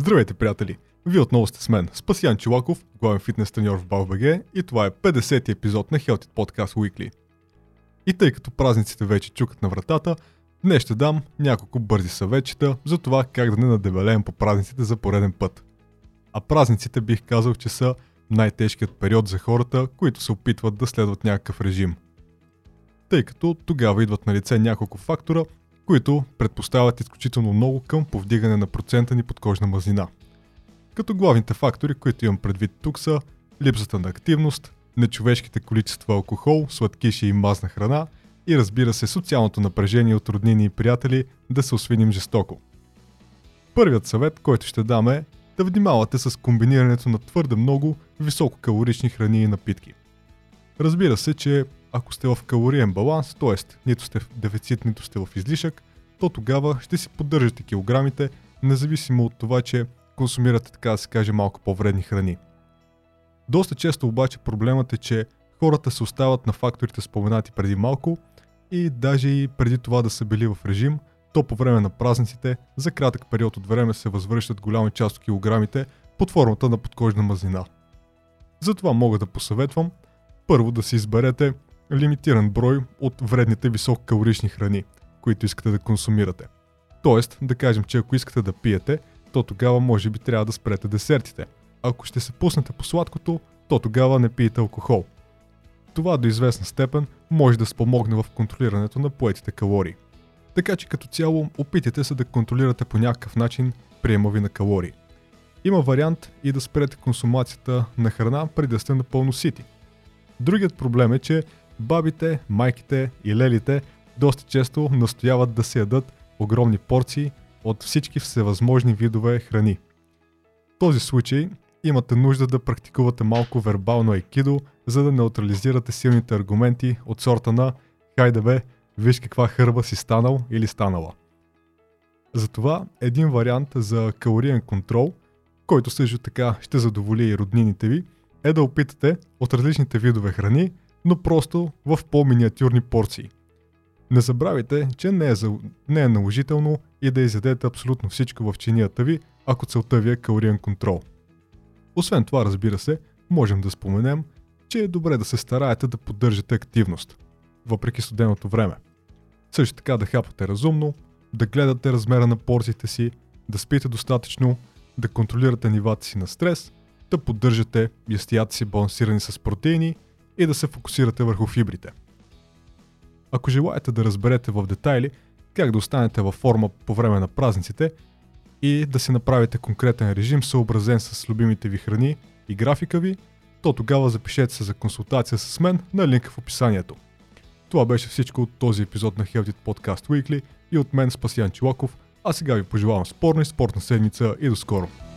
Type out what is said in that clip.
Здравейте, приятели! Вие отново сте с мен, Спасян Чилаков, главен фитнес треньор в BalBG и това е 50-ти епизод на Healthy Podcast Weekly. И тъй като празниците вече чукат на вратата, днес ще дам няколко бързи съветчета за това как да не надебелеем по празниците за пореден път. А празниците бих казал, че са най-тежкият период за хората, които се опитват да следват някакъв режим. Тъй като тогава идват на лице няколко фактора, които предпоставят изключително много към повдигане на процента ни подкожна мазнина. Като главните фактори, които имам предвид тук са липсата на активност, нечовешките количества алкохол, сладкиши и мазна храна и разбира се социалното напрежение от роднини и приятели да се освиним жестоко. Първият съвет, който ще дам е да внимавате с комбинирането на твърде много висококалорични храни и напитки. Разбира се, че ако сте в калориен баланс, т.е. нито сте в дефицит, нито сте в излишък, то тогава ще си поддържате килограмите, независимо от това, че консумирате, така да се каже, малко по-вредни храни. Доста често обаче проблемът е, че хората се остават на факторите споменати преди малко и даже и преди това да са били в режим, то по време на празниците за кратък период от време се възвръщат голяма част от килограмите под формата на подкожна мазнина. Затова мога да посъветвам първо да си изберете лимитиран брой от вредните висококалорични храни, които искате да консумирате. Тоест, да кажем, че ако искате да пиете, то тогава може би трябва да спрете десертите. Ако ще се пуснете по сладкото, то тогава не пиете алкохол. Това до известна степен може да спомогне в контролирането на поетите калории. Така че като цяло опитайте се да контролирате по някакъв начин приема ви на калории. Има вариант и да спрете консумацията на храна преди да сте напълно сити. Другият проблем е, че бабите, майките и лелите доста често настояват да се ядат огромни порции от всички всевъзможни видове храни. В този случай имате нужда да практикувате малко вербално айкидо, за да неутрализирате силните аргументи от сорта на «Хайде бе, виж каква хърба си станал или станала». Затова един вариант за калориен контрол, който също така ще задоволи и роднините ви, е да опитате от различните видове храни но просто в по-миниатюрни порции. Не забравяйте, че не е, за... не е наложително и да изядете абсолютно всичко в чинията ви, ако целта ви е калориен контрол. Освен това, разбира се, можем да споменем, че е добре да се стараете да поддържате активност, въпреки студеното време. Също така да хапате разумно, да гледате размера на порциите си, да спите достатъчно, да контролирате нивата си на стрес, да поддържате ястията си балансирани с протеини – и да се фокусирате върху фибрите. Ако желаете да разберете в детайли как да останете във форма по време на празниците и да си направите конкретен режим съобразен с любимите ви храни и графика ви, то тогава запишете се за консултация с мен на линка в описанието. Това беше всичко от този епизод на Healthy Podcast Weekly и от мен Спасян Чилаков, а сега ви пожелавам спорна и спортна седмица и до скоро!